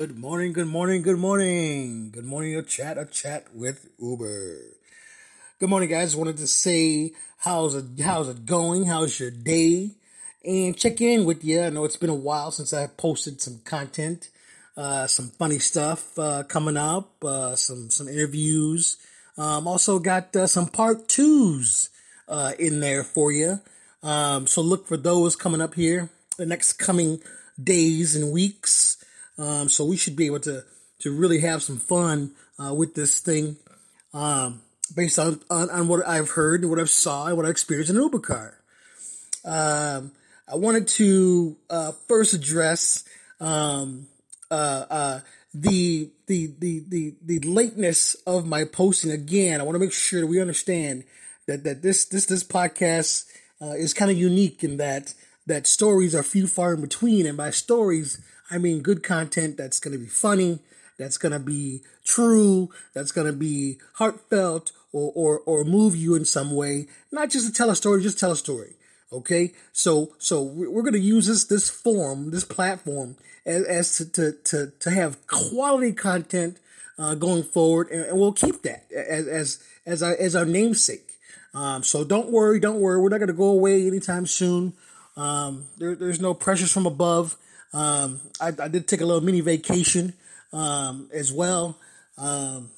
Good morning, good morning, good morning. Good morning, a chat, a chat with Uber. Good morning, guys. Wanted to say how's it how's it going? How's your day? And check in with you. I know it's been a while since I posted some content, uh, some funny stuff uh, coming up, uh, some some interviews. Um, also got uh, some part twos uh, in there for you. Um, so look for those coming up here the next coming days and weeks. Um, so we should be able to to really have some fun uh, with this thing, um, based on, on, on what I've heard and what I've saw and what I experienced in an Uber car. Um, I wanted to uh, first address um, uh, uh, the, the the the the lateness of my posting again. I want to make sure that we understand that that this this this podcast uh, is kind of unique in that that stories are few far in between, and by stories I mean good content that's going to be funny, that's going to be true, that's going to be heartfelt, or, or or move you in some way. Not just to tell a story, just tell a story. Okay, so so we're going to use this this form, this platform, as, as to, to to to have quality content uh, going forward, and, we'll keep that as as as our as our namesake. Um, so don't worry, don't worry. We're not going to go away anytime soon. Um, there, there's no pressures from above. Um, I, I, did take a little mini vacation um, as well. Um,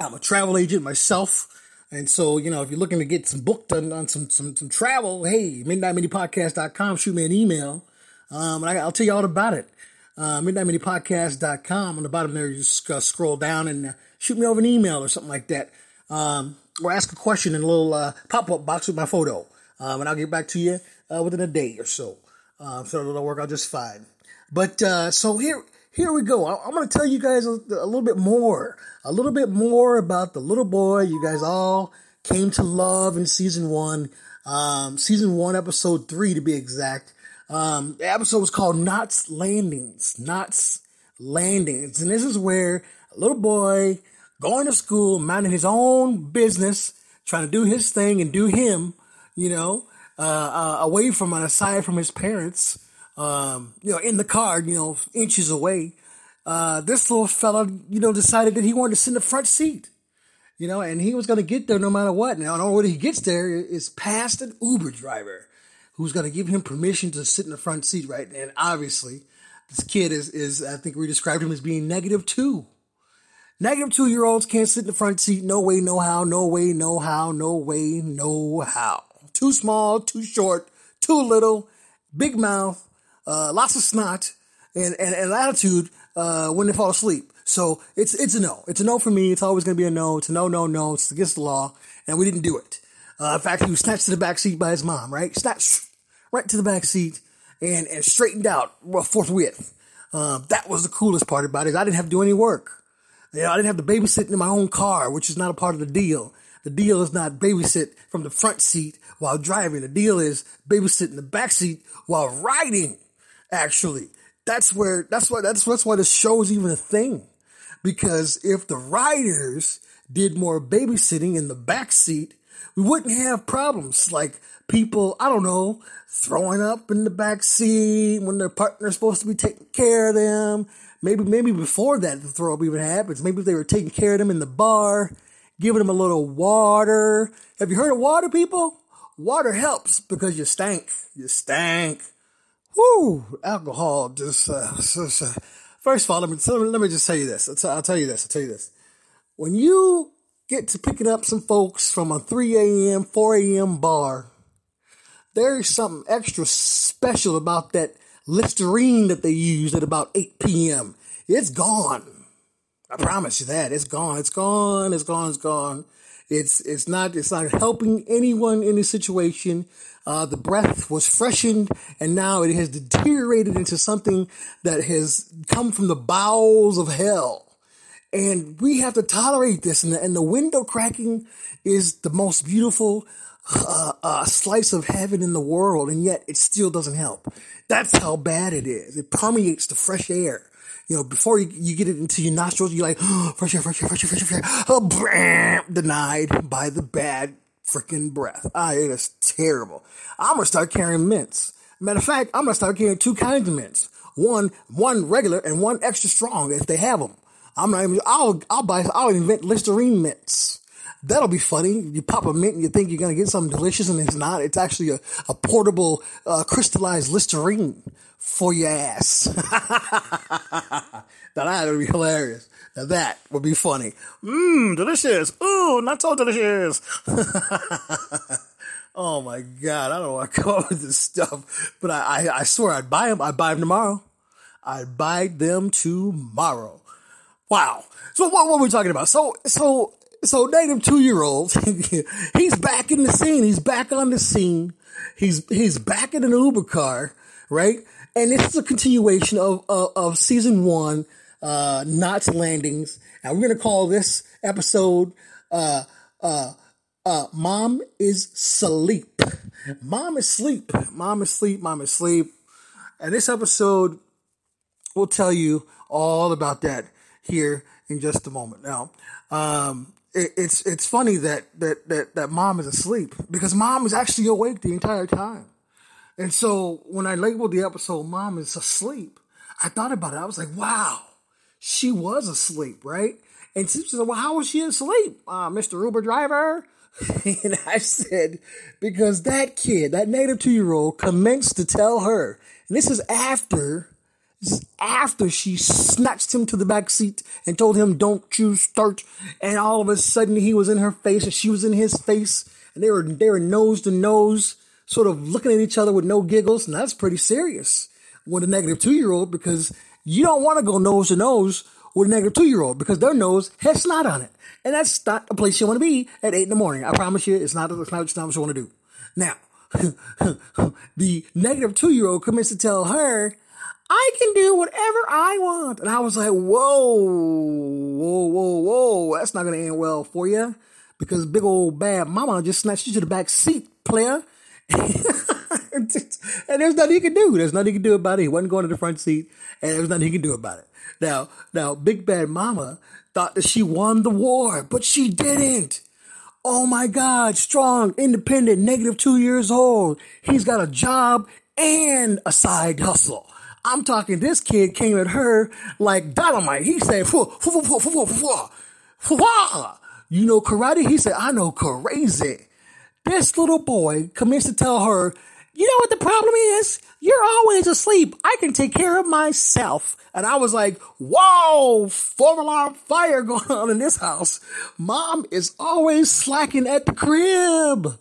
I'm a travel agent myself. And so, you know, if you're looking to get some booked on, on some, some, some travel, hey, midnightminipodcast.com, shoot me an email. Um, and I, will tell you all about it. Uh, midnightminipodcast.com. On the bottom there, you just uh, scroll down and uh, shoot me over an email or something like that. Um, or ask a question in a little uh, pop-up box with my photo. Um, and I'll get back to you uh, within a day or so. Uh, so it'll work out just fine. But uh, so here, here we go. I, am going to tell you guys a, a, little bit more, a little bit more about the little boy you guys all came to love in season one, um, season one, episode three to be exact. Um, the episode was called Knots Landings, Knots Landings, and this is where a little boy going to school, minding his own business, trying to do his thing and do him, you know, uh, uh, away from and aside from his parents, um, you know, in the car, you know, inches away. Uh, this little fella, you know, decided that he wanted to sit in the front seat, you know, and he was going to get there no matter what. Now, the way he gets there is past an Uber driver who's going to give him permission to sit in the front seat, right? And obviously, this kid is, is I think we described him as being negative two. Negative two year olds can't sit in the front seat. No way, no how, no way, no how, no way, no how too small, too short, too little, big mouth, uh, lots of snot, and, and, and attitude uh, when they fall asleep. So it's it's a no. It's a no for me. It's always going to be a no. It's a no, no, no. It's against the law, and we didn't do it. Uh, in fact, he was snatched to the back seat by his mom, right? Snatched right to the back seat and and straightened out forthwith. Um, that was the coolest part about it. I didn't have to do any work. You know, I didn't have to babysit in my own car, which is not a part of the deal. The deal is not babysit from the front seat while driving. The deal is babysit in the back seat while riding. Actually, that's where that's why that's that's why the show is even a thing. Because if the riders did more babysitting in the back seat, we wouldn't have problems like people, I don't know, throwing up in the back seat when their partner's supposed to be taking care of them. Maybe, maybe before that, the throw up even happens. Maybe if they were taking care of them in the bar giving them a little water. Have you heard of water, people? Water helps because you stank. You stank. Whoo! Alcohol just, uh, first of all, let me, let me just tell you this. I'll, I'll tell you this. I'll tell you this. When you get to picking up some folks from a 3 a.m., 4 a.m. bar, there's something extra special about that Listerine that they use at about 8 p.m. It's gone. I promise you that it's gone. It's gone. It's gone. It's gone. It's it's not it's not helping anyone in this situation. Uh, the breath was freshened, and now it has deteriorated into something that has come from the bowels of hell. And we have to tolerate this. And the, and the window cracking is the most beautiful uh, uh, slice of heaven in the world, and yet it still doesn't help. That's how bad it is. It permeates the fresh air you know, before you, you get it into your nostrils, you're like, oh, fresh air, fresh air, fresh air, fresh air, oh, bam, denied by the bad freaking breath. Ah, it is terrible. I'm gonna start carrying mints. Matter of fact, I'm gonna start carrying two kinds of mints. one one regular and one extra strong if they have them. I'm not even. I'll I'll buy. I'll invent Listerine mints. That'll be funny. You pop a mint and you think you're gonna get something delicious, and it's not. It's actually a, a portable uh, crystallized Listerine for your ass. that would be hilarious. Now that would be funny. Mmm, delicious. Ooh, not so delicious. oh my god, I don't where I come up with this stuff, but I, I, I swear I'd buy them. I'd buy them tomorrow. I'd buy them tomorrow. Wow. So what, what were we talking about? So so so native two year old, he's back in the scene. He's back on the scene. He's he's back in an Uber car, right? And this is a continuation of of, of season one, uh, Knots Landings. And we're gonna call this episode uh uh uh Mom is Sleep. Mom is sleep. Mom is sleep. Mom is sleep. And this episode will tell you all about that here in just a moment. Now, um, it, it's it's funny that, that that that mom is asleep because mom is actually awake the entire time. And so when I labeled the episode "Mom is asleep," I thought about it. I was like, "Wow, she was asleep, right?" And she said, "Well, how was she asleep, uh, Mister Uber driver?" and I said, "Because that kid, that native two-year-old, commenced to tell her, and this is after after she snatched him to the back seat and told him, "Don't you start!" And all of a sudden, he was in her face and she was in his face, and they were they were nose to nose, sort of looking at each other with no giggles. And that's pretty serious with a negative two year old because you don't want to go nose to nose with a negative two year old because their nose has snot on it, and that's not a place you want to be at eight in the morning. I promise you, it's not. It's not, what you want to do. Now, the negative two year old comes to tell her I can do whatever I want. And I was like, whoa, whoa, whoa, whoa. That's not going to end well for you because big old bad mama just snatched you to the back seat, player. And there's nothing he can do. There's nothing he can do about it. He wasn't going to the front seat and there's nothing he can do about it. Now, now, big bad mama thought that she won the war, but she didn't. Oh my God, strong, independent, negative two years old. He's got a job and a side hustle. I'm talking, this kid came at her like dynamite. He said, fwah, fwah, fwah, fwah, fwah, fwah. you know karate? He said, I know crazy. This little boy comes to tell her, you know what the problem is? You're always asleep. I can take care of myself. And I was like, whoa, four alarm fire going on in this house. Mom is always slacking at the crib.